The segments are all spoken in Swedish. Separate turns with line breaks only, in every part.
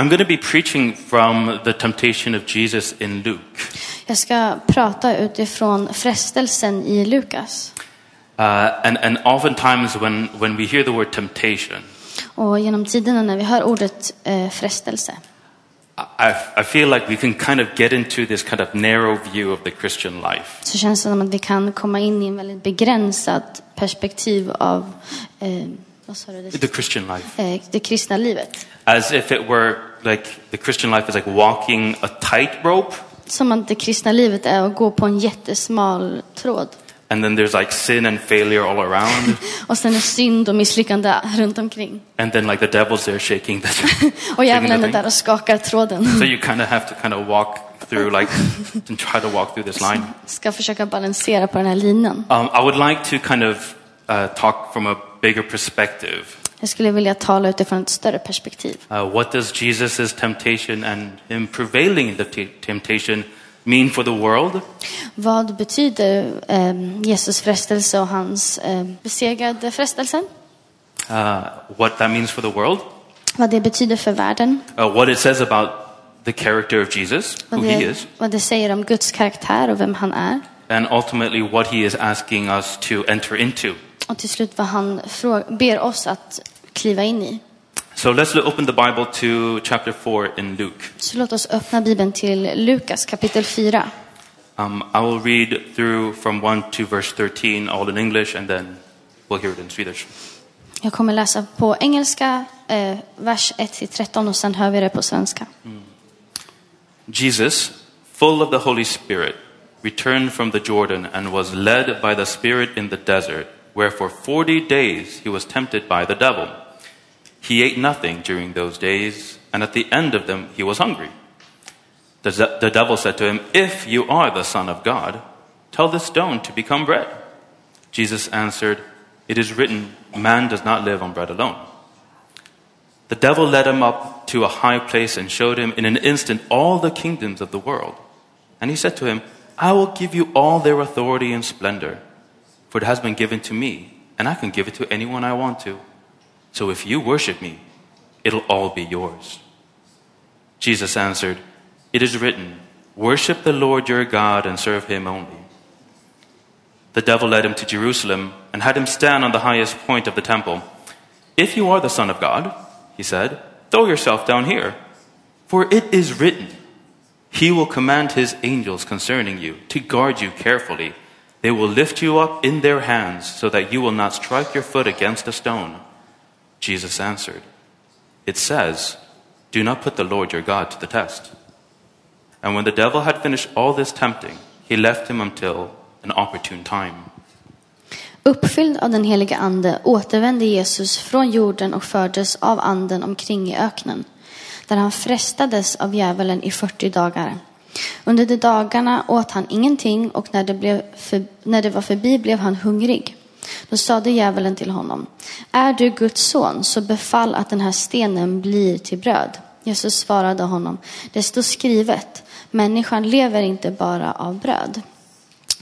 I'm going to be preaching from the temptation of Jesus in Luke.
Jag ska prata utifrån frestelsen i Lukas.
Uh, and, and oftentimes, when, when we hear the word temptation,
Och genom tiderna när vi hör ordet eh, frestelse
I, I feel like we can kind of get into this kind of narrow view of the Christian life.
så känns det som att vi kan komma in i en väldigt begränsat perspektiv av eh?
The Christian life.
Eh, det kristna livet.
As if it were like the Christian life is like walking a tightrope,
Som att det kristna livet är att gå på en jättesmal tråd.
and then there's like sin and failure all around,
Och sen är synd och misslyckande runt omkring.
and then like the devil's there shaking the,
Och djävulen är där och skakar tråden.
So you kind of have to kind of walk through like and try to walk through this line.
Ska försöka balansera på den här linan.
Um, I would like to kind of uh, talk from a bigger perspective.
Jag skulle vilja tala utifrån ett större perspektiv.
Uh, what does Jesus' temptation and him prevailing in the temptation mean for the world?
Vad betyder eh, Jesus frestelse och hans eh, besegrade frestelsen?
Uh, what that means for the world?
Vad det betyder för världen?
Uh, what it says about the character of Jesus, who
Vad
he
det,
is,
vad det säger om Guds karaktär och vem han är?
and ultimately what he is asking us to enter into.
Och till slut vad han ber oss att kliva in i.
So let's open the Bible to chapter 4 in Luke.
Så låt oss öppna Bibeln till Lukas kapitel 4.
Um, I will read through from 1 to verse 13, all in English, and then we'll hear it in Swedish.
Jag kommer läsa på engelska, eh, vers 1-13 och sen hör vi det på svenska.
Jesus, full of the Holy Spirit, returned from the Jordan and was led by the Spirit in the desert, where for forty days he was tempted by the devil. He ate nothing during those days, and at the end of them he was hungry. The, the devil said to him, If you are the Son of God, tell this stone to become bread. Jesus answered, It is written, Man does not live on bread alone. The devil led him up to a high place and showed him in an instant all the kingdoms of the world. And he said to him, I will give you all their authority and splendor, for it has been given to me, and I can give it to anyone I want to. So if you worship me, it'll all be yours. Jesus answered, It is written, Worship the Lord your God and serve him only. The devil led him to Jerusalem and had him stand on the highest point of the temple. If you are the Son of God, he said, throw yourself down here. For it is written, He will command His angels concerning you to guard you carefully. They will lift you up in their hands so that you will not strike your foot against a stone. Jesus answered, It says, Do not put the Lord your God to the test. And when the devil had finished all this tempting, he left him until an opportune time.
Uppfylld av den helige ande återvände Jesus från jorden och fördes av anden omkring i öknen, där han frestades av djävulen i 40 dagar. Under de dagarna åt han ingenting och när det, blev för, när det var förbi blev han hungrig. Då sade djävulen till honom, är du Guds son så befall att den här stenen blir till bröd. Jesus svarade honom, det står skrivet, människan lever inte bara av bröd.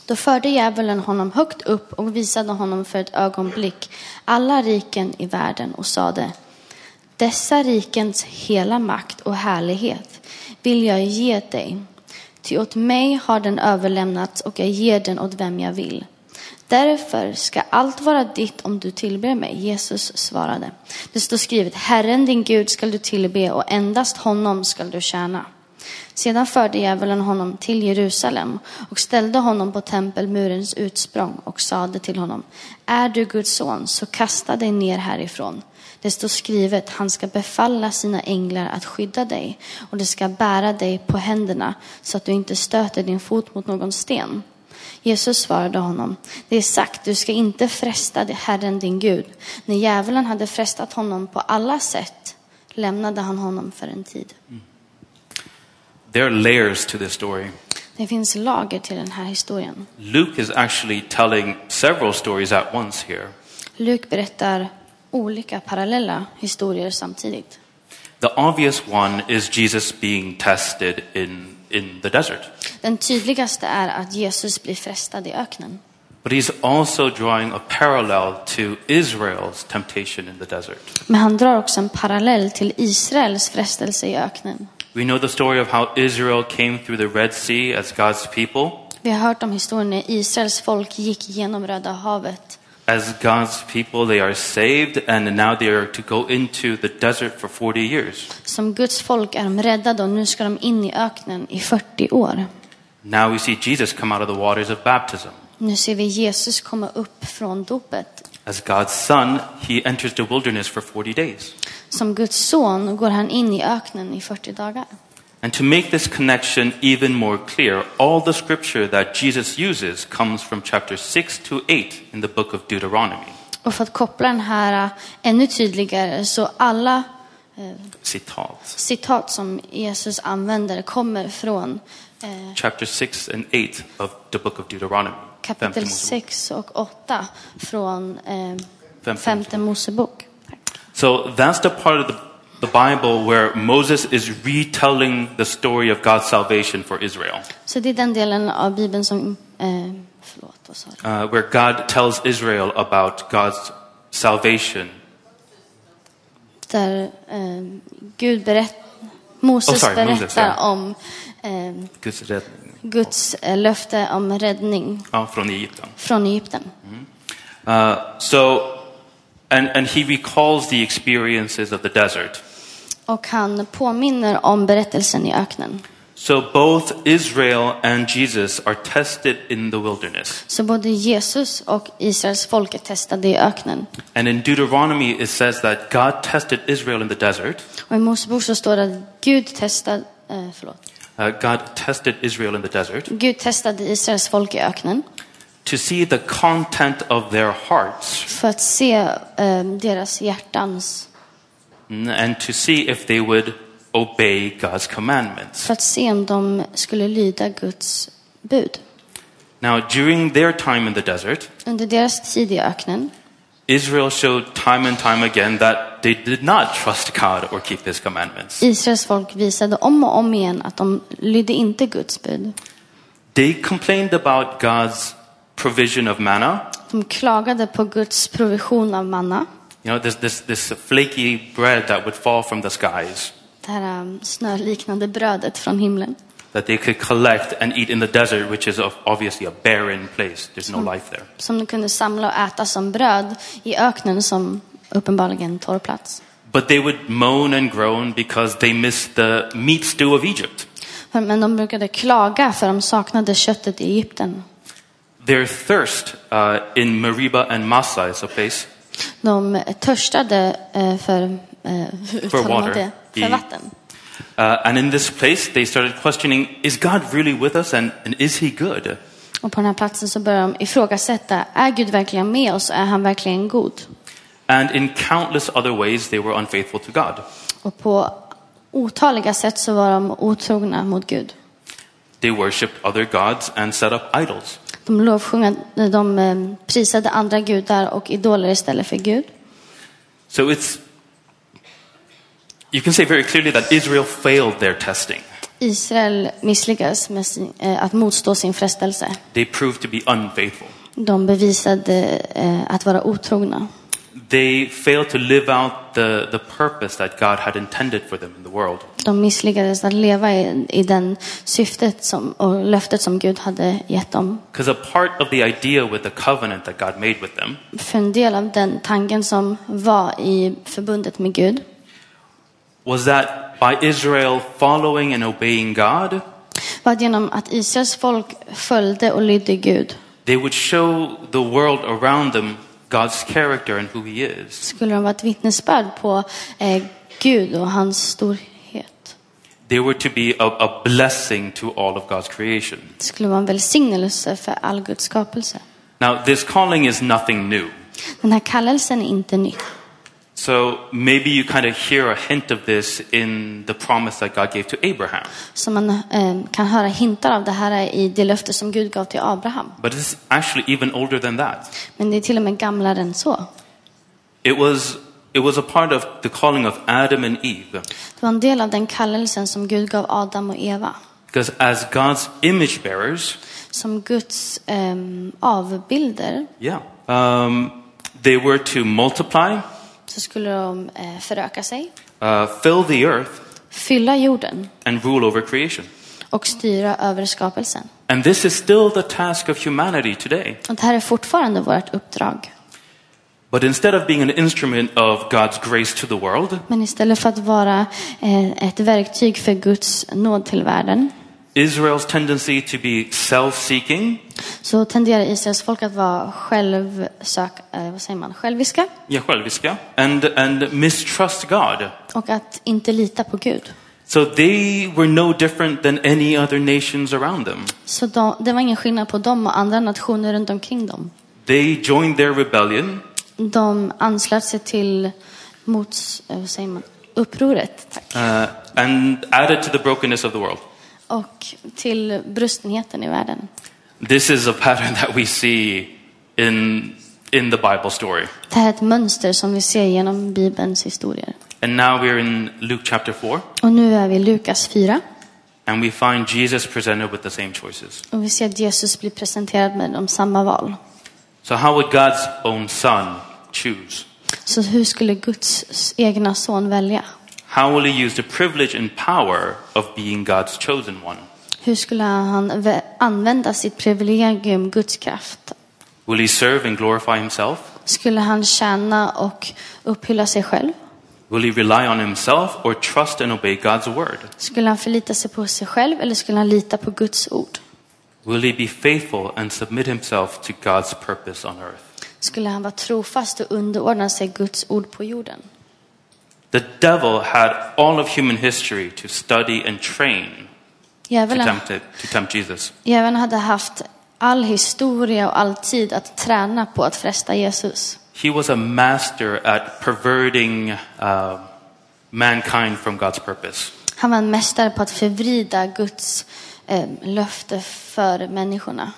Då förde djävulen honom högt upp och visade honom för ett ögonblick alla riken i världen och sade Dessa rikens hela makt och härlighet vill jag ge dig. Ty åt mig har den överlämnats och jag ger den åt vem jag vill. Därför ska allt vara ditt om du tillber mig. Jesus svarade. Det står skrivet, Herren din Gud skall du tillbe och endast honom skall du tjäna. Sedan förde djävulen honom till Jerusalem och ställde honom på tempelmurens utsprång och sade till honom, är du Guds son så kasta dig ner härifrån. Det står skrivet, han ska befalla sina änglar att skydda dig och de ska bära dig på händerna så att du inte stöter din fot mot någon sten. Jesus svarade honom, det är sagt, du ska inte fresta Herren din Gud. När djävulen hade frestat honom på alla sätt lämnade han honom för en tid. Mm.
There are layers to this story.
Det finns lager till den här historien.
Luke is actually telling several stories at once here.
Luk berättar olika parallella historier samtidigt.
The obvious one is Jesus being tested in, in the desert.
Den tydligaste är att Jesus blir frestad i öknen.
But he's also drawing a parallel to Israel's temptation in the desert.
Men han drar också en parallell till Israels frestelse i öknen.
We know the story of how Israel came through the Red Sea as God's people.
Vi har hört om historien när Israels folk gick genom Röda havet.
As God's people, they are saved, and now they are to go into the desert for 40 years.
Som Guds folk är de räddade och nu ska de in i öknen i 40 år.
Now we see Jesus come out of the waters of baptism.
Nu ser vi Jesus komma upp från dopet.
As God's son, he enters the wilderness for 40 days.
Som Guds son går han in i öknen i 40 dagar.
And to make this connection even more clear, all the scripture that Jesus uses comes from chapter 6 to 8 in the book of Deuteronomy.
Och för att koppla den här äh, ännu tydligare så alla
Citat.
citat som Jesus använder kommer från eh,
Chapter 6 and 8 of the book of Deuteronomy.
Kapitel
Mosebok.
6 och 8 från eh,
Femte
Mosebok.
So that's the part of the, the Bible where Moses is retelling the story of God's salvation for Israel.
Så det är den delen av Bibeln som, eh, förlåt, vad sa du?
Uh, where God tells Israel about God's salvation.
Där eh, Gud berätt, Moses
Oh, sorry,
berättar
Moses, ja.
om eh,
Guds räddning
Guds eh, löfte om räddning
ja, från Egypten.
från Egypten.
Uh, so, and, and he recalls the experiences of the desert.
Och han påminner om berättelsen i öknen.
So both Israel and Jesus are tested in the wilderness.
Så både Jesus och Israels folk är testade i öknen.
And in Deuteronomy it says that God tested Israel in the desert.
Och i Mosebok så står det att Gud testade, eh, förlåt,
God tested Israel in the desert
Gud testade Israels folk i öknen
to see the content of their hearts
för att se eh, deras hjärtans,
and to see if they would obey God's commandments.
för att se om de skulle lyda Guds bud.
Now, during their time in the desert,
Under deras tid i öknen
Israel showed time and time again that they did not trust God or keep his commandments.
Israels folk visade om och om igen att de lydde inte Guds bud.
They complained about God's provision of manna.
De klagade på Guds provision av manna.
You know, this, this, this flaky bread that would fall from the skies
Det här um, snöliknande brödet från himlen.
that they could collect and eat in the desert, which is obviously a barren place. There's no life there.
Som de kunde samla och äta som bröd i öknen som uppenbarligen en torr plats.
But they would moan and groan because they missed the meat stew of Egypt.
För- Men de brukade klaga för de saknade köttet i Egypten.
Their thirst uh, in Meribah and Massa is a place
De törstade eh, för, eh, hur uttalar man
water.
det? för vatten.
Uh, and in this place, they started questioning, is God really with us and, and is he good?
Och på den här platsen så börjar de ifrågasätta, är Gud verkligen med oss? Är han verkligen god?
And in countless other ways, they were unfaithful to God.
Och på otaliga sätt så var de otrogna mot Gud.
They worshipped other gods and set up idols.
De lovsjungade, de eh, prisade andra gudar och idoler istället för Gud.
So it's, you can say very clearly that Israel failed their testing.
Israel misslyckades med sin, eh, att motstå sin frestelse.
They proved to be unfaithful.
De bevisade eh, att vara otrogna.
They failed to live out the, the purpose that God had intended for them in the world.
De misslyckades att leva i, i den syftet som, och löftet som Gud hade gett dem.
Because a part of the idea with the covenant that God made with them
För en del av den tanken som var i förbundet med Gud
was that by Israel following and obeying God,
var genom att Israels folk följde och lydde Gud
they would show the world around them God's character and who He is.
skulle de vara ett vittnesbörd på eh, Gud och hans storhet.
They were to be a, a blessing to all of God's creation.
Det skulle vara en välsignelse för all Guds skapelse.
Now, this calling is nothing new.
Den här kallelsen är inte ny.
So maybe you kind of hear a hint of this in the promise that God gave to Abraham.
Så man eh, kan höra hintar av det här i det löfte som Gud gav till Abraham.
But it's actually even older than that.
Men det är till och med gamlare än så.
It was, it was a part of the calling of Adam and Eve.
Det var en del av den kallelsen som Gud gav Adam och Eva.
Because as God's image bearers,
Som Guds ehm, avbilder
yeah, um, they were to multiply,
så skulle de eh, föröka sig,
uh, fill the earth,
fylla jorden
and rule over creation.
och styra över skapelsen.
And this is still the task of humanity today.
Och det här är fortfarande vårt uppdrag.
But instead of being an instrument of God's grace to the world,
Men istället för att vara eh, ett verktyg för Guds nåd till världen
Israel's tendency to be self-seeking,
så tenderar Israels folk att vara självsök, eh, vad säger man, själviska
yeah, själviska, and, and mistrust God.
och att inte lita på Gud.
So they were no different than any other nations around them.
Så de, det var ingen skillnad på dem och andra nationer runt omkring dem.
They joined their rebellion
De anslöt sig till mot, eh, vad säger man, upproret tack.
uh, and added to the brokenness of the world.
Och till brustenheten i världen.
This is a pattern that we see in, in the Bible story.
Det här är ett mönster som vi ser genom Bibelns historier.
And now we're in Luke chapter 4,
Och nu är vi i Lukas 4
and we find Jesus presented with the same choices.
och vi ser att Jesus blir presenterad med de samma val.
So, how would God's own son choose?
Så hur skulle Guds egna son välja?
How will he use the privilege and power of being God's chosen one?
Hur skulle han vä- använda sitt privilegium, Guds kraft?
Will he serve and glorify himself?
Skulle han tjäna och upphylla sig själv?
Will he rely on himself or trust and obey God's word?
Skulle han förlita sig på sig själv eller skulle han lita på Guds ord?
Will he be faithful and submit himself to God's purpose on earth?
Skulle han vara trofast och underordna sig Guds ord på jorden?
The devil had all of human history to study and train to
Djävulen,
tempt, it, to tempt Jesus.
djävulen hade haft all historia och all tid att träna på att fresta Jesus.
He was a master at perverting uh, mankind from God's purpose.
Han var en mästare på att förvrida Guds eh, löfte för människorna.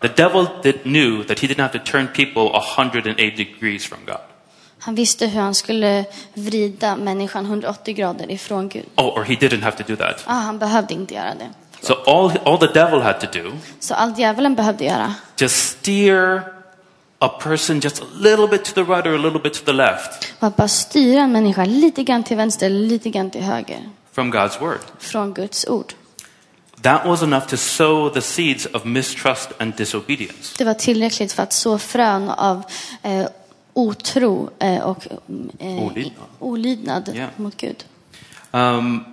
The devil did, knew that he didn't have to turn people 180 degrees from God.
Han visste hur han skulle vrida människan 180 grader ifrån Gud.
Oh, or he didn't have to do that.
Ah, han behövde inte göra det.
So all, all the devil had to do,
Så allt djävulen behövde göra
just steer a person just a little bit to the right or a little bit to the left
var bara styra en människa lite grann till vänster lite grann till höger
from God's word.
från Guds ord.
That was enough to sow the seeds of mistrust and disobedience.
Det var tillräckligt för att så frön av eh, otro eh, och eh,
Olydnad.
olydnad
Ja.
mot Gud.
Um,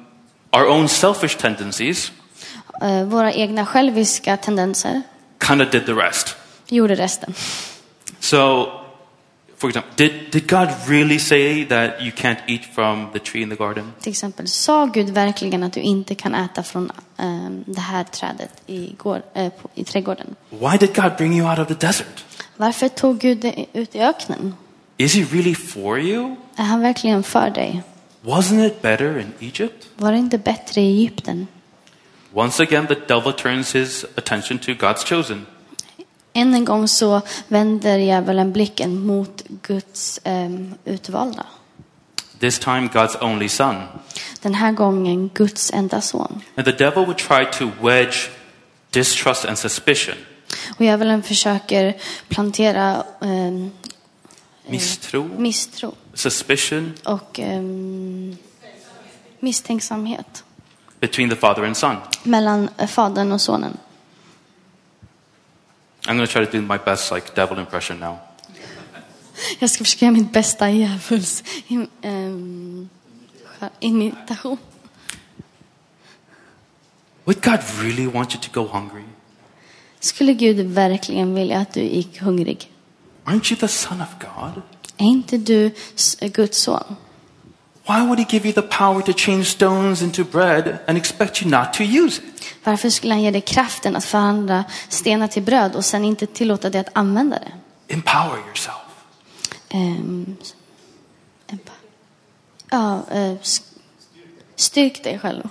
our own selfish tendencies
Eh, våra egna själviska tendenser
kind of did the rest.
gjorde resten.
So, for example, did, did God really say that you can't eat from the tree in the garden?
Till exempel, sa Gud verkligen att du inte kan äta från eh, det här trädet i, går, eh, på, i trädgården?
Why did God bring you out of the desert?
Varför tog Gud dig ut i öknen?
Is he really for you?
Är han verkligen för dig?
Wasn't it better in Egypt?
Var det inte bättre i Egypten?
Once again, the devil turns his attention to God's chosen.
Än en gång så vänder djävulen blicken mot Guds eh, utvalda.
This time, God's only son.
Den här gången Guds enda son.
And the devil would try to wedge distrust and suspicion,
Och djävulen försöker plantera eh,
misstro,
misstro
suspicion
och eh, misstänksamhet
between the father and son.
mellan eh, fadern och sonen.
I'm going to try to do my best, like devil impression now.
Jag ska försöka göra mitt bästa djävuls im, ehm, imitation.
Would God really want you to go hungry?
Skulle Gud verkligen vilja att du gick hungrig?
Aren't you the son of God?
Är inte du Guds son?
Why would he give you the power to change stones into bread and expect you not to use it?
Varför skulle han ge dig kraften att förvandla stenar till bröd och sen inte tillåta dig att använda det?
Empower yourself.
Empa- ja, s- styrk dig själv.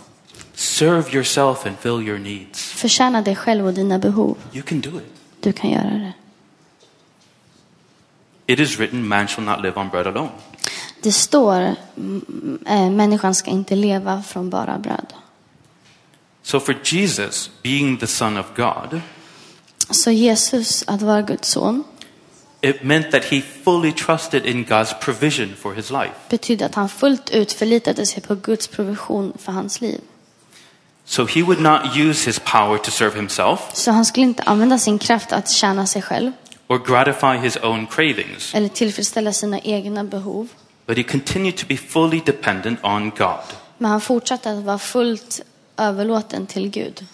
Serve yourself and fill your needs.
Förtjäna dig själv och dina behov.
You can do it.
Du kan göra det.
It is written, man shall not live on bread alone.
Det står, mm, eh, människan ska inte leva från bara bröd.
So for Jesus, being the Son of God,
Så Jesus, att vara Guds son,
it meant that he fully trusted in God's provision for his life.
betydde att han fullt ut förlitade sig på Guds provision för hans liv.
So he would not use his power to serve himself
Så han skulle inte använda sin kraft att tjäna sig själv
or gratify his own cravings,
eller tillfredsställa sina egna behov.
but he continued to be fully dependent on God
Men han fortsatte att vara fullt överlåten till Gud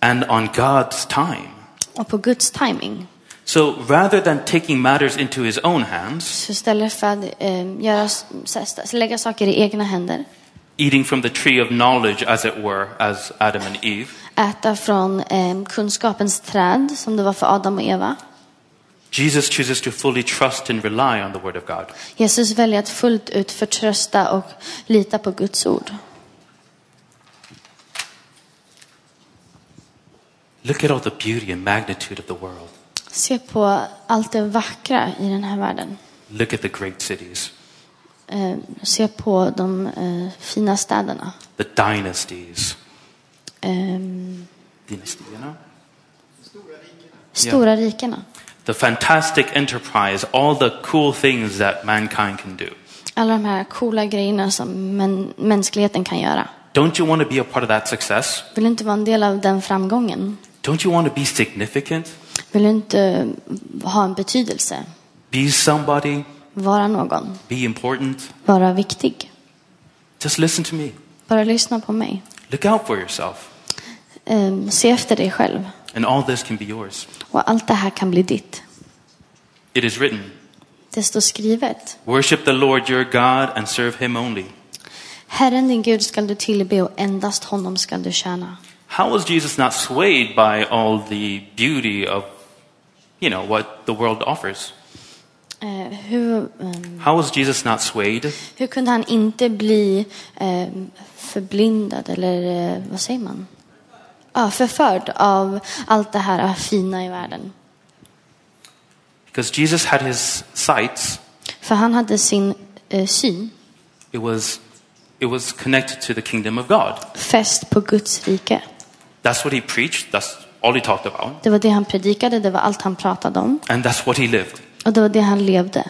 and on God's time.
och på Guds timing.
So rather than taking matters into his own hands,
Så istället för att eh, göra, lägga saker i egna händer,
eating from the tree of knowledge, as it were, as Adam and Eve,
äta från eh, kunskapens träd som det var för Adam och Eva.
Jesus chooses to fully trust and rely on the Word of God.
Jesus väljer att fullt ut förtrösta och lita på Guds ord.
Look at all the beauty and magnitude of the world.
Se på allt det vackra i den här världen.
Look at the great cities,
Eh, se på de eh, fina städerna.
the dynasties.
Ehm,
know?
stora rikena.
The fantastic enterprise, all the cool things that mankind can do.
Alla de här coola grejerna som män, mänskligheten kan göra.
Don't you want to be a part of that success?
Vill du inte vara en del av den framgången?
Don't you want to be significant?
Vill du inte ha en betydelse?
Be somebody?
Vara någon?
Be important?
Vara viktig?
Just listen to me.
Bara lyssna på mig.
Look out for yourself.
Ehm, se efter dig själv.
And all this can be yours.
Och allt det här kan bli ditt.
It is written
Det står skrivet.
Worship the Lord your God and serve him only.
Herren din Gud skall du tillbe och endast honom skall du tjäna.
How was Jesus not swayed by all the beauty of, you know, what the world offers?
Eh, hur, ehm,
How was Jesus not swayed
hur kunde han inte bli eh, förblindad eller eh, vad säger man? Ja, förförd av allt det här fina i världen.
Because Jesus had his sights,
För han hade sin eh, syn
it was, it was connected to the kingdom of God.
fäst på Guds rike.
That's what he preached, that's all he talked about,
Det var det han predikade, det var allt han pratade om.
and that's what he lived.
Och det var det han levde.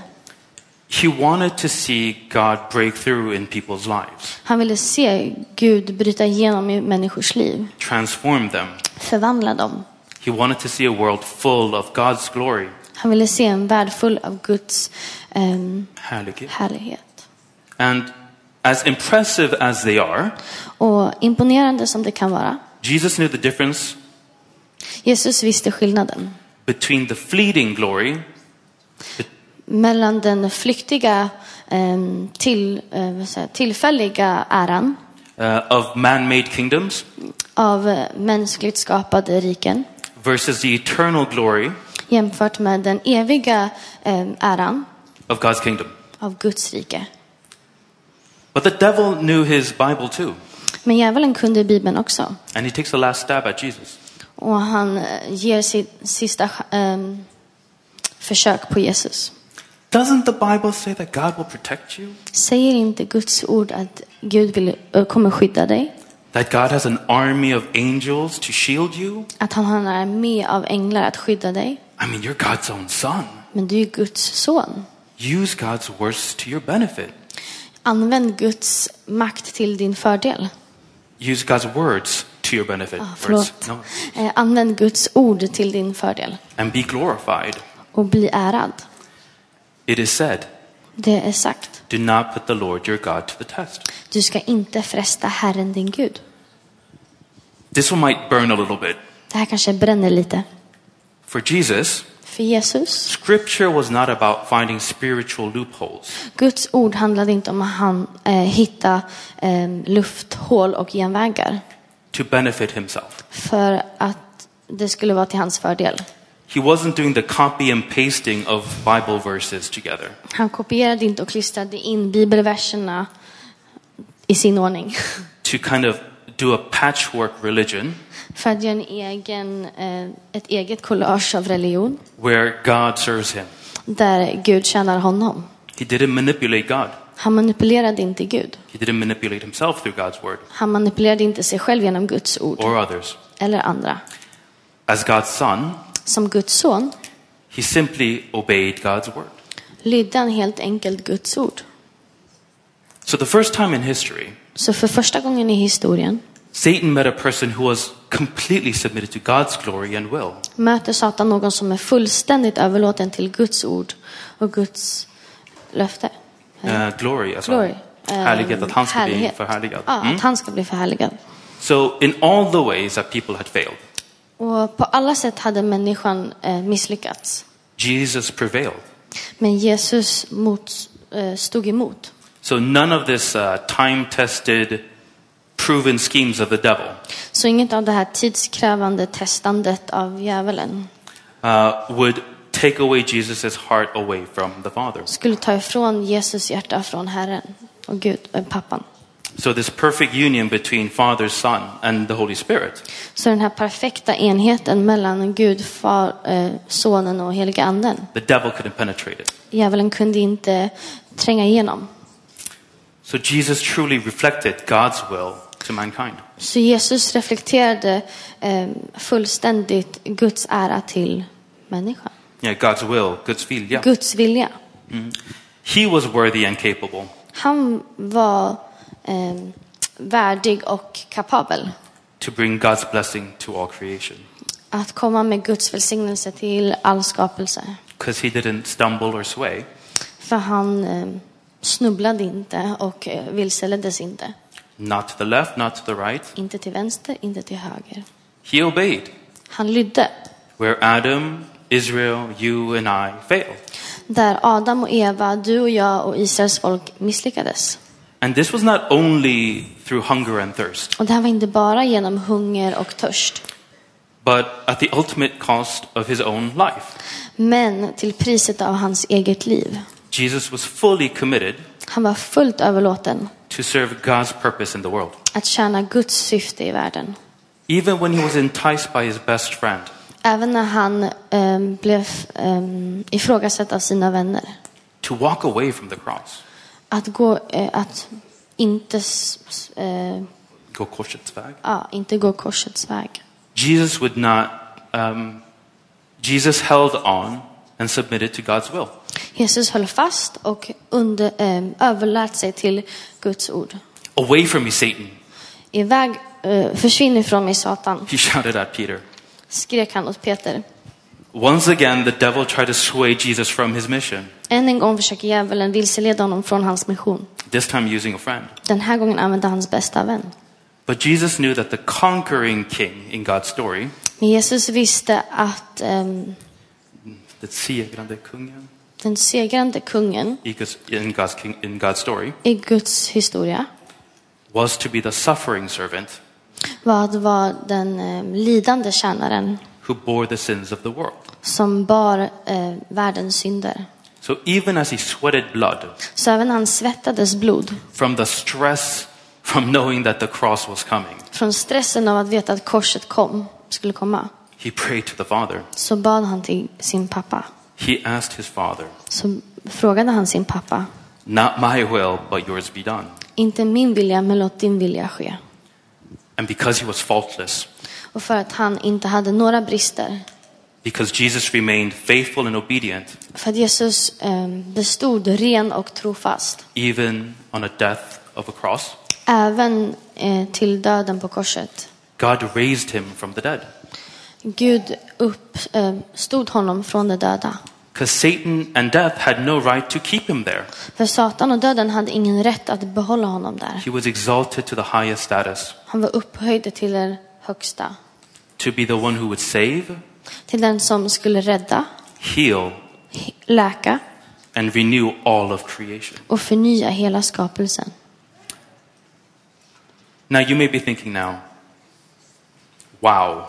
He wanted to see God break through in people's lives,
Han ville se Gud bryta igenom i människors liv.
transform them.
Förvandla dem.
He wanted to see a world full of God's glory.
Han ville se en värld full av Guds ehm,
Härlighet.
härlighet.
And as impressive as they are,
Och imponerande som det kan vara.
Jesus knew the difference
Jesus visste skillnaden
between the fleeting glory
mellan den flyktiga, ehm, till, eh, tillfälliga äran
uh, of man-made kingdoms
av eh, mänskligt skapade riken
versus the eternal glory
jämfört med den eviga ehm, äran
of God's kingdom.
av Guds rike.
But the devil knew his Bible too,
Men djävulen kunde Bibeln också.
and he takes a last stab at Jesus.
Och han eh, ger sitt sista ehm, försök på Jesus.
Doesn't the Bible say that God will protect you?
Säger inte Guds ord att Gud vill, eh, kommer skydda dig?
That God has an army of angels to shield you?
Att han har en armé av änglar att skydda dig?
I mean, you're God's own son.
Men du är Guds son.
Use God's words to your benefit.
Använd Guds makt till din fördel.
Use God's words to your benefit.
Ah, förlåt.
no.
Eh, Använd Guds ord till din fördel.
And be glorified.
Och bli ärad.
It is said,
Det är sagt.
do not put the Lord your God to the test.
Du ska inte fresta Herren din Gud.
This one might burn a little bit.
Det här kanske bränner lite.
For Jesus,
För Jesus,
scripture was not about finding spiritual loopholes.
Guds ord handlade inte om att han, eh, hitta eh, lufthål och genvägar.
to benefit himself.
För att det skulle vara till hans fördel.
He wasn't doing the copy and pasting of Bible verses together.
Han kopierade inte och klistrade in bibelverserna i sin ordning.
To kind of do a patchwork religion
För att göra en egen, eh, ett eget collage av religion.
where God serves him.
Där Gud tjänar honom.
He didn't manipulate God.
Han manipulerade inte Gud.
He didn't manipulate himself through God's word
Han manipulerade inte sig själv genom Guds ord
or others.
eller andra.
As God's son,
Som Guds son
he simply obeyed God's word.
lydde han helt enkelt Guds ord.
So the first time in history,
Så för första gången i historien
Satan met a person who was completely submitted to God's glory and will.
möter Satan någon som är fullständigt överlåten till Guds ord och Guds löfte.
Uh, glory as
Glory.
well.
Eh,
Härlighet, att han ska bli
härlighet.
förhärligad.
Ja,
Mm.
att han ska bli förhärligad.
So in all the ways that people had failed,
Och på alla sätt hade människan eh, misslyckats.
Jesus prevailed.
Men Jesus mot, eh, stod emot.
So none of this uh, time-tested, proven schemes of the devil
Så inget av det här tidskrävande testandet av djävulen
uh, would take away Jesus' heart away from the Father.
skulle ta ifrån Jesus hjärta från Herren och Gud, eh, pappan.
So this perfect union between Father, Son, and the Holy Spirit
Så den här perfekta enheten mellan Gud, far, eh, sonen och heliga anden.
the devil couldn't penetrate it.
Djävulen kunde inte tränga igenom.
So Jesus truly reflected God's will to mankind.
Så Jesus reflekterade eh, fullständigt Guds ära till människan.
Yeah, God's will, Guds vilja.
Guds vilja.
He was worthy and capable.
Han var eh, värdig och kapabel
to bring God's blessing to all creation.
att komma med Guds välsignelse till all skapelse.
Because he didn't stumble or sway.
För han eh, snubblade inte och eh, vilseleddes inte.
Not to the left, not to the right.
Inte till vänster, inte till höger.
He obeyed.
Han lydde.
Where Adam, Israel, you and I failed.
Där Adam och Eva, du och jag och Israels folk misslyckades.
And this was not only through hunger and thirst,
Och det här var inte bara genom hunger och törst.
but at the ultimate cost of his own life.
Men till priset av hans eget liv.
Jesus was fully committed
Han var fullt överlåten
to serve God's purpose in the world.
att tjäna Guds syfte i världen.
Even when he was enticed by his best friend,
Även när han eh, blev eh, ifrågasatt av sina vänner.
to walk away from the cross,
Att, gå, eh, att inte, eh,
go korsets väg.
ja, inte gå korsets väg.
Jesus would not, um, Jesus held on and submitted to God's will.
Jesus höll fast och under, eh, överlät sig till Guds ord.
Away from me, Satan,
Iväg, eh, försvinn ifrån mig Satan,
he shouted at Peter.
skrek han åt Peter.
Once again, the devil tried to sway Jesus from his mission,
Än en gång försöker djävulen vilseleda honom från hans mission.
this time using a friend.
Den här gången använde hans bästa vän.
But Jesus knew that the conquering king in God's story,
Men Jesus visste att ehm,
the segrande kungen
den segrande kungen
in God's, king, in God's story,
i Guds historia
was to be the suffering servant
var att vara den ehm, lidande tjänaren
who bore the sins of the world.
som bar eh, världens synder.
So even as he sweated blood
Så även han svettades blod
from the stress from knowing that the cross was coming,
från stressen av att veta att korset kom, skulle komma,
he prayed to the Father.
så bad han till sin pappa.
He asked his Father,
Så frågade han sin pappa,
Not my will, but yours be done.
inte min vilja, men låt din vilja ske.
And because he was faultless,
Och för att han inte hade några brister,
because Jesus remained faithful and obedient,
för att Jesus eh, bestod ren och trofast,
even on a death of a cross,
även eh, till döden på korset.
God raised him from the dead.
Gud uppstod honom från de döda.
Because Satan and death had no right to keep him there.
För Satan och döden hade ingen rätt att behålla honom där.
He was exalted to the highest status,
Han var upphöjd till högsta.
to be the one who would save,
Till den som skulle rädda,
heal,
he- läka
and renew all of creation.
och förnya hela skapelsen.
Now, you may be thinking now, wow.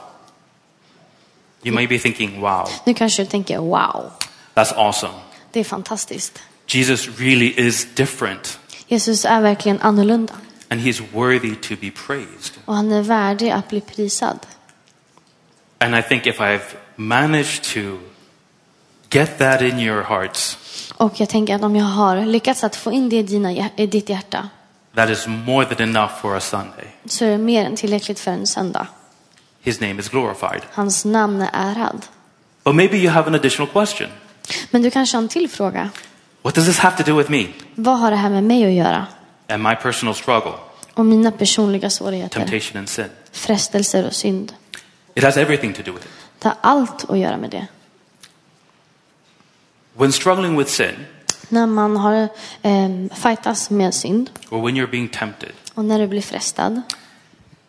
You may be thinking, wow,
Nu kanske du tänker wow,
that's awesome.
det är fantastiskt.
Jesus really is different,
Jesus är verkligen annorlunda
and he's worthy to be praised.
och han är värdig att bli prisad.
And I think if I've managed to get that in your hearts,
Och jag tänker att om jag har lyckats att få in det i, dina, i ditt hjärta
that is more than enough for a Sunday.
så är det mer än tillräckligt för en söndag.
His name is glorified.
Hans namn är ärad.
But maybe you have an additional question.
Men du kanske har en till fråga.
What does this have to do with me
Vad har det här med mig att göra?
And my personal struggle,
Och mina personliga svårigheter,
temptation, and sin?
frestelser och synd.
It has everything to do with it.
Det har allt att göra med det.
When struggling with sin,
När man har eh, fightas med synd
or when you're being tempted,
och när du blir frestad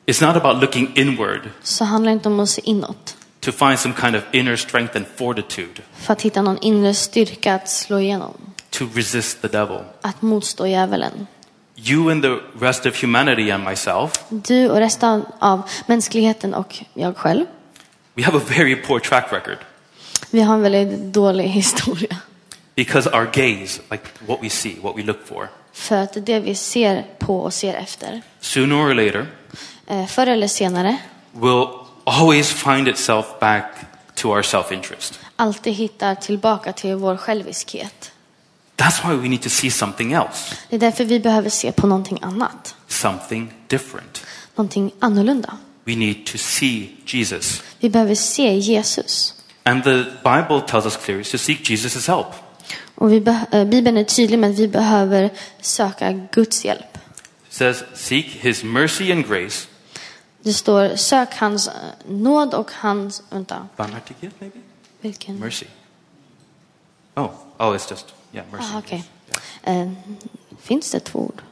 it's not about looking inward
så handlar det inte om att se inåt
to find some kind of inner strength and fortitude
för att hitta någon inre styrka att slå igenom,
to resist the devil.
att motstå djävulen.
You and the rest of humanity and myself,
Du och resten av mänskligheten och jag själv,
we have a very poor track record
vi har en väldigt dålig historia.
because our gaze, like what we see, what we look for,
För att det vi ser på och ser efter,
sooner or later
eh, förr eller senare,
will always find itself back to our self interest.
alltid hittar tillbaka till vår själviskhet.
That's why we need to see something else,
Det är därför vi behöver se på någonting annat,
something different.
någonting annorlunda.
We need to see Jesus.
Vi behöver se Jesus.
And the Bible tells us clearly to seek Jesus' help.
Och vi eh, Bibeln är tydlig med att vi behöver söka Guds hjälp.
It says, Seek his mercy and grace.
Det står sök hans eh, nåd och hans, vänta,
Barmhärtighet, maybe?
vilken?
Mercy. Oh, oh, it's just, yeah, mercy.
Ah, okej. Eh, finns det två ord?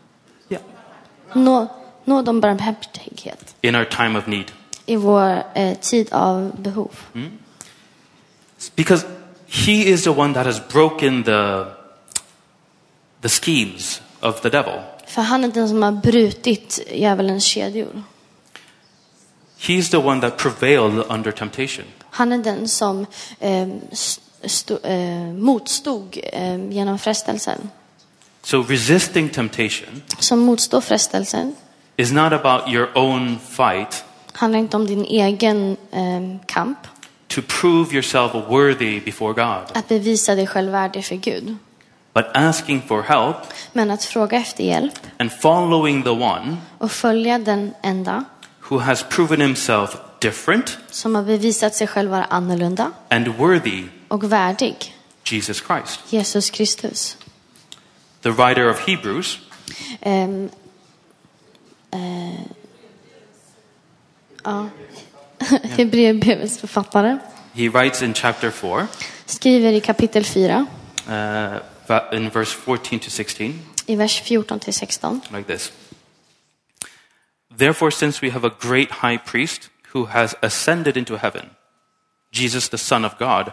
Yeah.
Nå, och barmhärtighet
In our time of need.
i vår eh, tid av behov.
Because he is the one that has broken the, the schemes of the devil.
För han är den som har brutit djävulens kedjor.
He's the one that prevailed under temptation.
Han är den som eh, st- sto, eh, motstod eh, genom frestelsen.
So resisting temptation
Som motstår frestelsen
is not about your own fight
handlar inte om din egen eh, kamp.
to prove yourself worthy before God,
Att bevisa dig själv värdig för Gud.
but asking for help
Men att fråga efter hjälp
and following the one
och följa den enda
who has proven himself different
som har bevisat sig själv vara annorlunda
and worthy,
och värdig.
Jesus Christ.
Jesus Kristus.
The writer of Hebrews
Ehm, eh, ja. Hebreerbrevets författare
He writes in chapter 4,
skriver i kapitel 4
uh, in verse 14 to 16,
i vers 14 till 16.
like this Therefore, since we have a great high priest who has ascended into heaven, Jesus, the Son of God,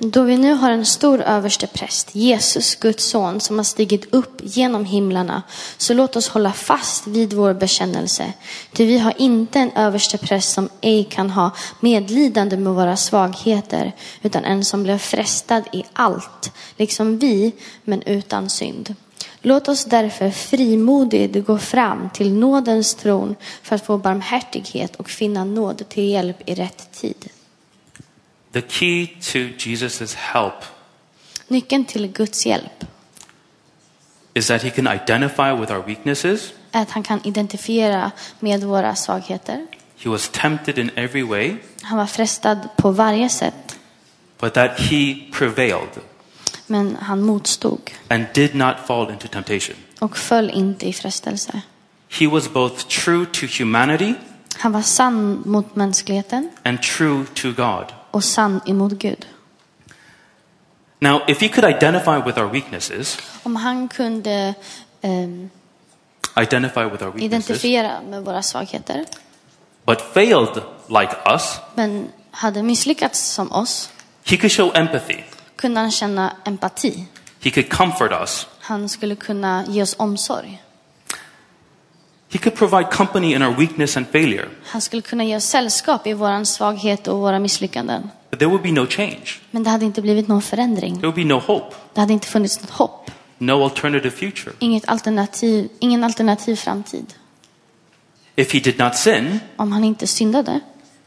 Då vi nu har en stor överste präst, Jesus, Guds son, som har stigit upp genom himlarna, så låt oss hålla fast vid vår bekännelse. Ty vi har inte en överste präst som ej kan ha medlidande med våra svagheter, utan en som blev frestad i allt, liksom vi, men utan synd. Låt oss därför frimodigt gå fram till nådens tron för att få barmhärtighet och finna nåd till hjälp i rätt tid.
The key to Jesus' help
Nyckeln till Guds hjälp
is that he can identify with our weaknesses.
är att han kan identifiera med våra svagheter.
He was tempted in every way,
Han var frestad på varje sätt,
but that he prevailed
men han motstod
and did not fall into temptation.
och föll inte i frestelse.
He was both true to humanity
Han var sann mot mänskligheten
and true to God.
Och sann emot Gud.
Now, if he could identify with our weaknesses,
Om han kunde ehm,
identify with our weaknesses,
identifiera med våra svagheter,
but failed like us,
men hade misslyckats som oss,
he could show empathy.
kunde han känna empati.
He could comfort us.
Han skulle kunna ge oss omsorg.
He could provide company in our weakness and failure,
Han skulle kunna ge oss sällskap i vår svaghet och våra misslyckanden.
but there would be no change.
Men det hade inte blivit någon förändring.
There would be no hope,
Det hade inte funnits något hopp.
no alternative future.
Inget alternativ, ingen alternativ framtid.
If he did not sin,
Om han inte syndade,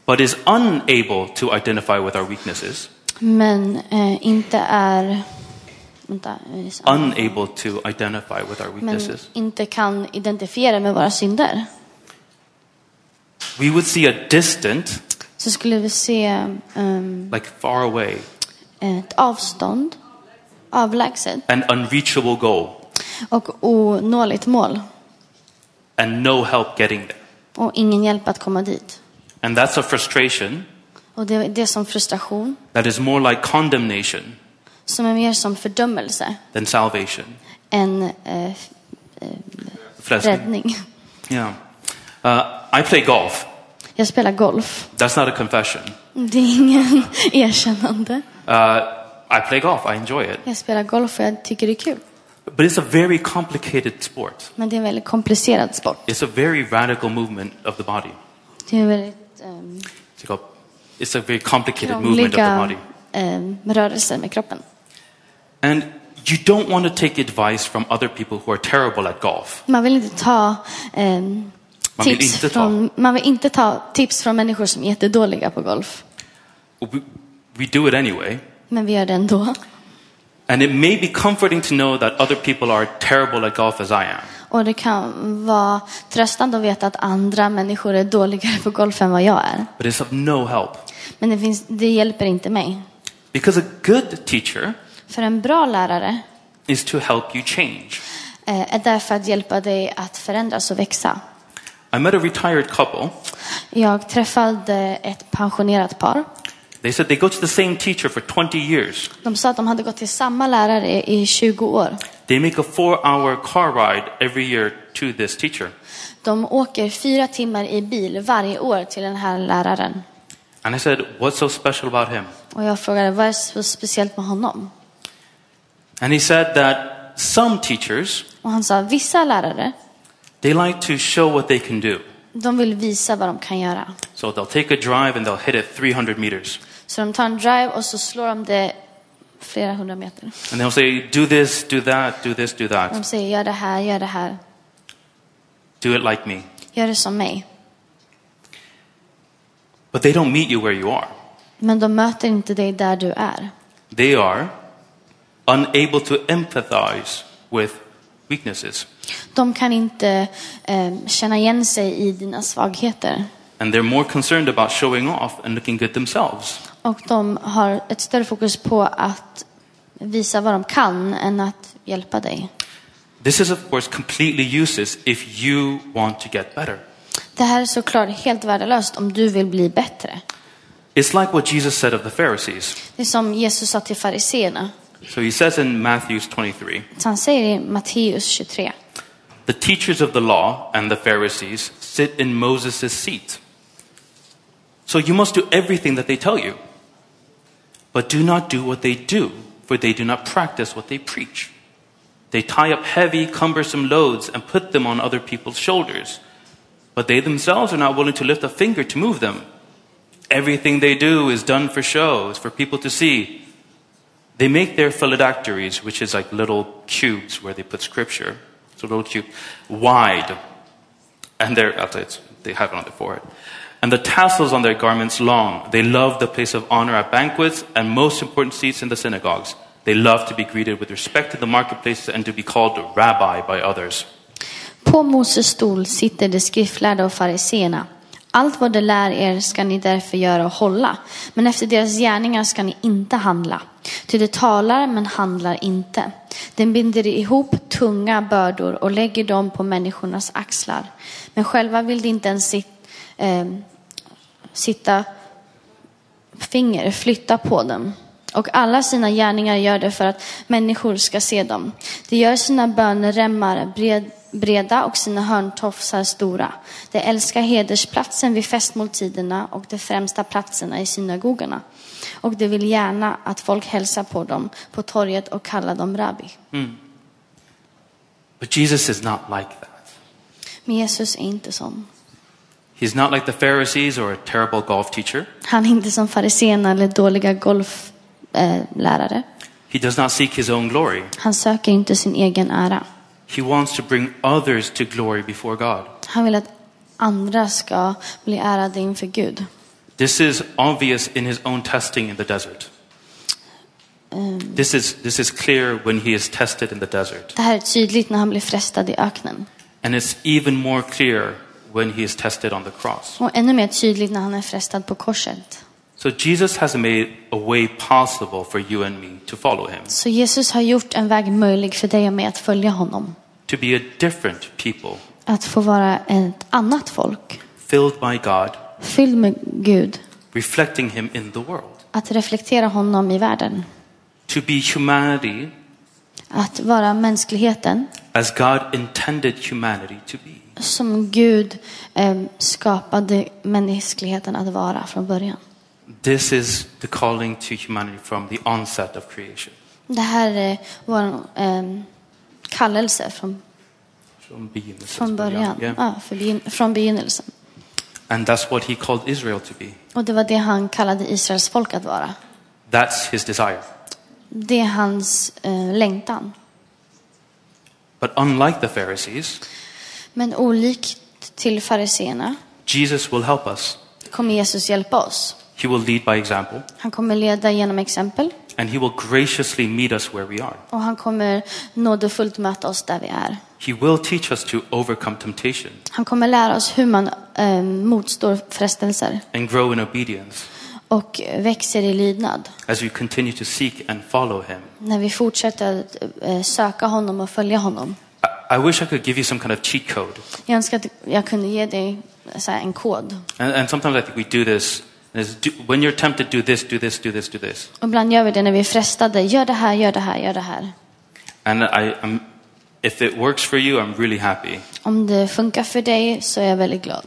but is unable to identify with our weaknesses,
men eh, inte är... Eh,
unable to identify with our
men
weaknesses,
inte kan identifiera med våra synder.
we would see a distant,
Så skulle vi se ehm,
like far away,
ett avstånd, avlägset
an unreachable goal,
och onåligt mål.
and no help getting there.
Och ingen hjälp att komma dit.
And that's a frustration
Och det, det är som frustration,
that is more like condemnation
som är mer som fördömelse
than salvation.
än eh,
Flesh-
räddning.
Yeah. Uh, I play golf.
Jag spelar golf.
That's not a confession.
Det är ingen erkännande.
Uh, I play golf. I enjoy it.
Jag spelar golf och jag tycker det är kul.
But it's a very complicated sport.
Men det är en väldigt komplicerad sport.
It's a very radical movement of the body.
Det är väldigt um,
It's a very complicated movement of the body.
um, rörelser med kroppen.
And you don't want to take advice from other people who are terrible at golf.
Man vill inte ta ehm,
Man vill
tips
inte ta.
från, man vill inte ta tips från människor som är jättedåliga på golf.
We, we do it anyway.
Men vi gör det ändå.
And it may be comforting to know that other people are terrible at golf as I am.
Och det kan vara tröstande att veta att andra människor är dåligare på golf än vad jag är.
But it's of no help.
Men det, finns, det hjälper inte mig.
Because a good teacher
För en bra lärare
is to help you change.
eh, är därför att hjälpa dig att förändras och växa.
I met a retired couple.
Jag träffade ett pensionerat par.
They said they go to the same teacher for 20 years.
De sa att de hade gått till samma lärare i 20 år.
They make a four hour car ride every year to this teacher.
De åker fyra timmar i bil varje år till den här läraren.
And I said, What's so special about him?
Och jag frågade vad är så speciellt med honom?
And he said that some teachers,
Och han sa vissa lärare,
they like to show what they can do.
de vill visa vad de kan göra.
So they'll take a drive and they'll hit it 300 meters.
Så de tar en drive och så slår de det flera hundra meter.
And they'll say, Do this, do that, do this, do that.
De säger gör det här, gör det här,
Do it like me.
gör det som mig.
But they don't meet you where you are.
Men de möter inte dig där du är.
They are unable to empathize with weaknesses.
De kan inte eh, känna igen sig i dina svagheter.
And they're more concerned about showing off and looking good themselves.
Och de har ett större fokus på att visa vad de kan än att hjälpa dig.
This is, of course, completely useless if you want to get better.
Det här är såklart helt värdelöst om du vill bli bättre.
It's like what Jesus said of the Pharisees.
Det är som Jesus sa till fariseerna.
So he says in Matthew 23
Så han säger i Matteus 23.
The teachers of the law and the Pharisees sit in Moses' seat. So you must do everything that they tell you. But do not do what they do, for they do not practice what they preach. They tie up heavy, cumbersome loads and put them on other people's shoulders. But they themselves are not willing to lift a finger to move them. Everything they do is done for show, for people to see. They make their phylacteries, which is like little cubes where they put scripture. So little cube, wide. And they're, they have it on their forehead. And the tassels on their garments long. They love the place of honor at banquets and most important seats in the synagogues. They love to be greeted with respect in the marketplaces and to be called rabbi by others.
På Moses stol sitter de skriftlärda och fariseerna. Allt vad de lär er ska ni därför göra och hålla, men efter deras gärningar ska ni inte handla. Ty de talar men handlar inte. De binder ihop tunga bördor och lägger dem på människornas axlar. Men själva vill de inte ens sit, eh, sitta finger, flytta på dem. Och alla sina gärningar gör det för att människor ska se dem. De gör sina böneremmar bred, breda och sina hörntofsar stora. De älskar hedersplatsen vid festmåltiderna och de främsta platserna i synagogorna. Och de vill gärna att folk hälsar på dem på torget och kallar dem rabbi.
But Jesus is not like that.
Men Jesus är inte sån.
He's not like the Pharisees or a terrible golf teacher.
Han är inte som fariséerna eller dåliga golflärare. Eh.
He does not seek his own glory.
han söker inte sin egen ära.
He wants to bring others to glory before God.
Han vill att andra ska bli ärade inför Gud.
This is obvious in his own testing in the desert. This is, this is clear when he is tested in the desert.
Det här är tydligt när han blir frestad i öknen.
And it's even more clear when he is tested on the cross.
Och ännu mer tydligt när han är frestad på korset.
So Jesus has made a way possible for you and me to follow him,
Så Jesus har gjort en väg möjlig för dig och mig att följa honom.
To be a different people,
Att få vara ett annat folk.
filled by God,
Fylld med Gud.
reflecting him in the world.
Att reflektera honom i världen.
To be humanity
Att vara mänskligheten
as God intended humanity to be.
som Gud eh, skapade mänskligheten att vara från början.
This is the calling to humanity from the onset of creation,
Det här är vår eh, kallelse från,
begynnelsen.
från början.
Yeah.
Ja, begyn- från begynnelsen.
And that's what he called Israel to be.
Och det var det han kallade Israels folk att vara.
That's his desire.
Det är hans eh, längtan.
But unlike the Pharisees,
Men olikt till fariséerna
Jesus will help us.
kommer Jesus hjälpa oss.
He will lead by example,
Han kommer leda genom exempel
and he will graciously meet us where we are.
och han kommer nådefullt möta oss där vi är.
He will teach us to overcome temptation
Han kommer lära oss hur man eh, motstår frestelser
and grow in obedience
och växer i lydnad.
as we continue to seek and follow him.
När vi fortsätter att eh, söka honom och följa honom.
I, I wish I could give you some kind of cheat code.
Jag önskar att jag kunde ge dig så en kod.
And, and sometimes I think we do this. When you're tempted, do this, do this, do this, do this.
Och ibland gör vi det när vi är frestade. Gör det här, gör det här, gör det här.
And I, I'm, if it works for you, I'm really happy.
Om det funkar för dig så är jag väldigt glad.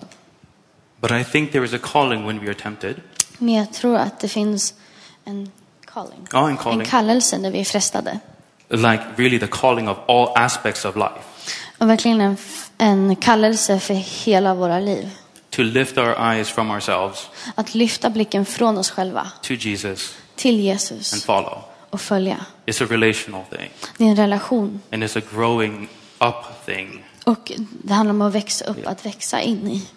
But I think there is a calling when we are tempted.
Men jag tror att det finns en calling.
Ja, en calling.
En kallelse när vi är frestade.
Like really the calling of all aspects of life.
Och verkligen en, en kallelse för hela våra liv.
To lift our eyes from ourselves
Att lyfta blicken från oss själva
to Jesus
till
and
Jesus
follow.
och följa.
It's a relational thing.
Det är en relation.
And it's a growing up thing.
Och det handlar om att växa upp, att växa in i.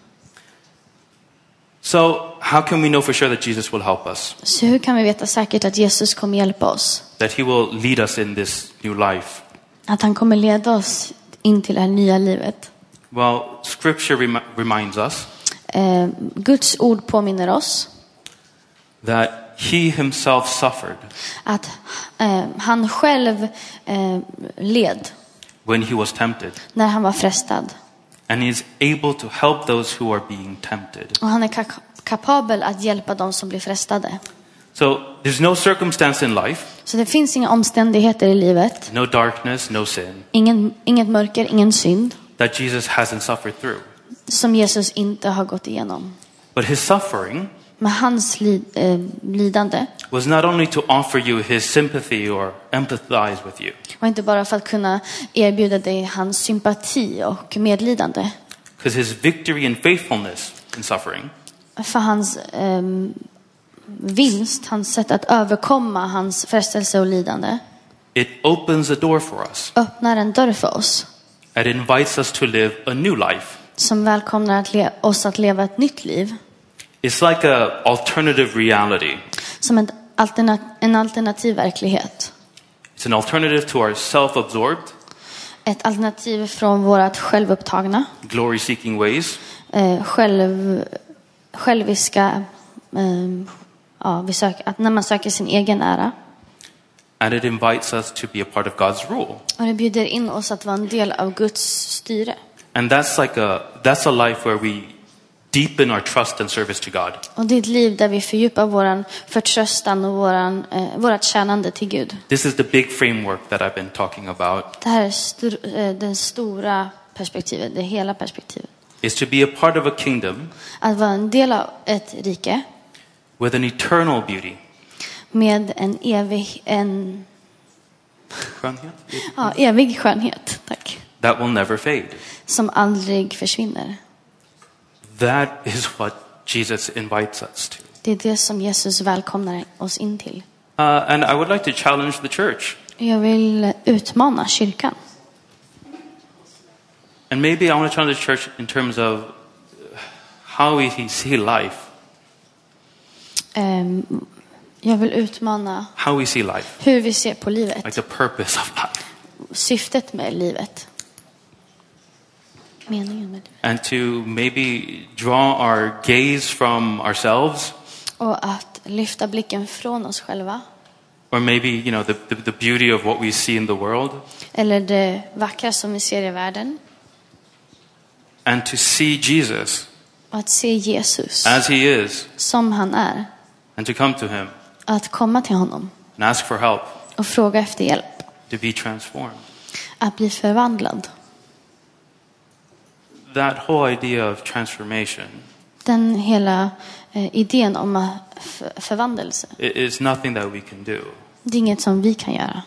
So, how can we know for sure that Jesus will help us?
Så hur kan vi veta säkert att Jesus kommer hjälpa oss?
That he will lead us in this new life?
Att han kommer leda oss in till det här nya livet?
Well, scripture remi- reminds us
Eh, Guds ord påminner oss
that he himself suffered
att eh, han själv eh, led
when he was tempted,
när han var frestad.
and he is able to help those who are being tempted.
Och han är ka- kapabel att hjälpa de som blir frestade.
So, there's no circumstance in life,
Så det finns inga omständigheter i livet,
no darkness, no sin,
ingen, inget mörker, ingen synd,
that Jesus hasn't suffered through.
Som Jesus inte har gått igenom.
But his suffering
Men hans li, eh, lidande
was not only to offer you his sympathy or empathize with you,
var inte bara för att kunna erbjuda dig hans sympati och medlidande.
because his victory and faithfulness in suffering
För hans ehm, vinst, hans sätt att överkomma hans frestelse och lidande
it opens a door for us.
öppnar en dörr för oss
It invites us to live a new life.
Som välkomnar att oss att leva ett nytt liv.
It's like a alternative reality.
Som en, alternat, en alternativ verklighet.
It's an alternative to our self-absorbed,
Ett alternativ från vårt självupptagna,
glory-seeking ways,
eh, själv, själviska, eh, ja, vi söker, att när man söker sin egen ära.
and it invites us to be a part of God's rule.
Och det bjuder in oss att vara en del av Guds styre.
And that's like a that's a life where we deepen our trust and service to God.
Och det är ett liv där vi fördjupar vår förtröstan och våran, eh, vårat tjänande till Gud.
This is the big framework that I've been talking about.
Det här är stor, eh, det stora perspektivet, det hela perspektivet.
Is to be a part of a kingdom
Att vara en del av ett rike
with an eternal beauty.
med en evig, en,
Skönhet?
ja, evig skönhet. Tack.
That will never fade.
som aldrig försvinner.
That is what Jesus invites us to.
Det är det som Jesus välkomnar oss in till.
Uh, and I would like to challenge the church.
Jag vill utmana kyrkan.
And maybe I want to challenge the church in terms of how we see life,
Ehm, Jag vill utmana
how we see life,
hur vi ser på livet,
like the purpose of life.
syftet med livet. Meningen med livet.
And to maybe draw our gaze from ourselves
Och att lyfta blicken från oss själva.
or maybe, you know, the, the, the beauty of what we see in the world
Eller det vackra som vi ser i världen.
and to see Jesus
Och att se Jesus
as he is
som han är.
and to come to him
Att komma till honom
and ask for help
och fråga efter hjälp.
to be transformed.
Att bli förvandlad.
That whole idea of transformation
Den hela eh, idén om eh, f- förvandelse.
i- is nothing that we can do.
Det är inget som vi kan göra.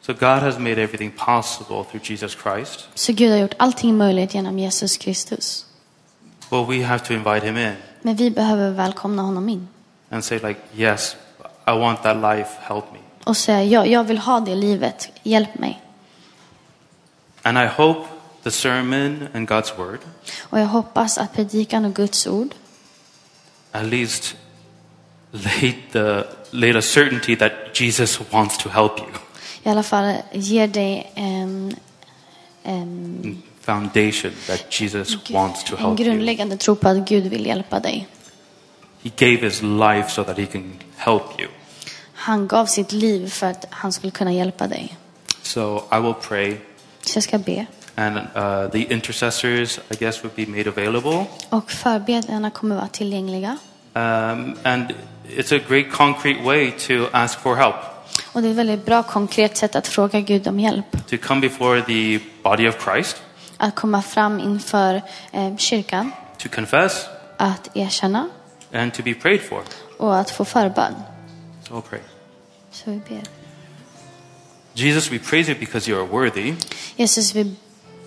So God has made everything possible through Jesus Christ,
Så Gud har gjort allting möjligt genom Jesus Kristus.
but we have to invite him in
Men vi behöver välkomna honom in.
and say like, yes, I want that life, help me.
Och säga, ja, jag vill ha det livet, hjälp mig.
And I hope the sermon and God's word
Och jag hoppas att predikan och Guds ord
at least laid the laid a certainty that Jesus wants to help you.
i alla fall ger dig en, en,
Foundation that Jesus wants to
en
help you.
grundläggande tro på att Gud vill hjälpa dig.
He gave his life so that he can help you.
Han gav sitt liv för att han skulle kunna hjälpa dig.
So I will pray,
Så jag ska be.
And uh, the intercessors, I guess, would be made available.
Och förbedjarna kommer vara tillgängliga.
Um, and it's a great concrete way to ask for help,
Och det är ett väldigt bra konkret sätt att fråga Gud om hjälp.
to come before the body of Christ,
Att komma fram inför eh, kyrkan,
to confess,
att erkänna
and to be prayed for.
och att få förbön.
So we'll pray.
Så vi ber.
Jesus, we praise you because you are worthy
Jesus, vi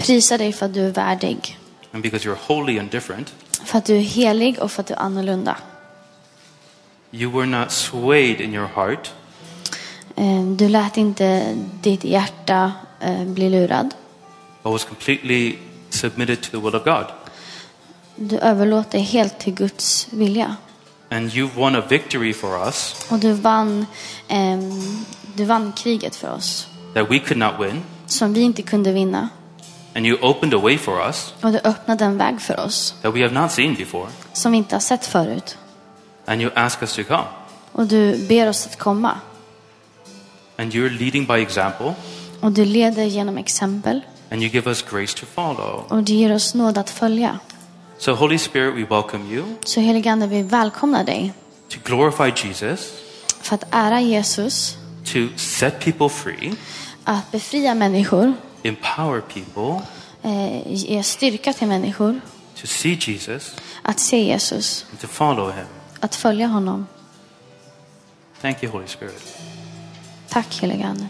prisar dig för att du är värdig.
and because you're holy and different.
För att du är helig och för att du är annorlunda.
You were not swayed in your heart
Eh, Du lät inte ditt hjärta eh, bli lurad.
but was completely submitted to the will of God.
Du överlåter helt till Guds vilja.
And you won a victory for us
Och du vann, ehm, du vann kriget för oss.
that we could not win.
Som vi inte kunde vinna.
And you opened a way for us
Och du öppnade en väg för oss.
that we have not seen before.
Som vi inte har sett förut.
And you ask us to come.
Och du ber oss att komma.
And you're leading by example.
Och du leder genom exempel.
And you give us grace to follow.
Och du ger oss nåd att följa.
So, Holy Spirit, we welcome you
Så helige Ande, vi välkomnar dig.
to glorify Jesus,
För att ära Jesus.
to set people free,
Att befria människor.
Empower people
Eh, ge styrka till människor.
to see Jesus
Att se Jesus.
and to follow him.
Att följa honom.
Thank you, Holy Spirit.
Tack helige Ande.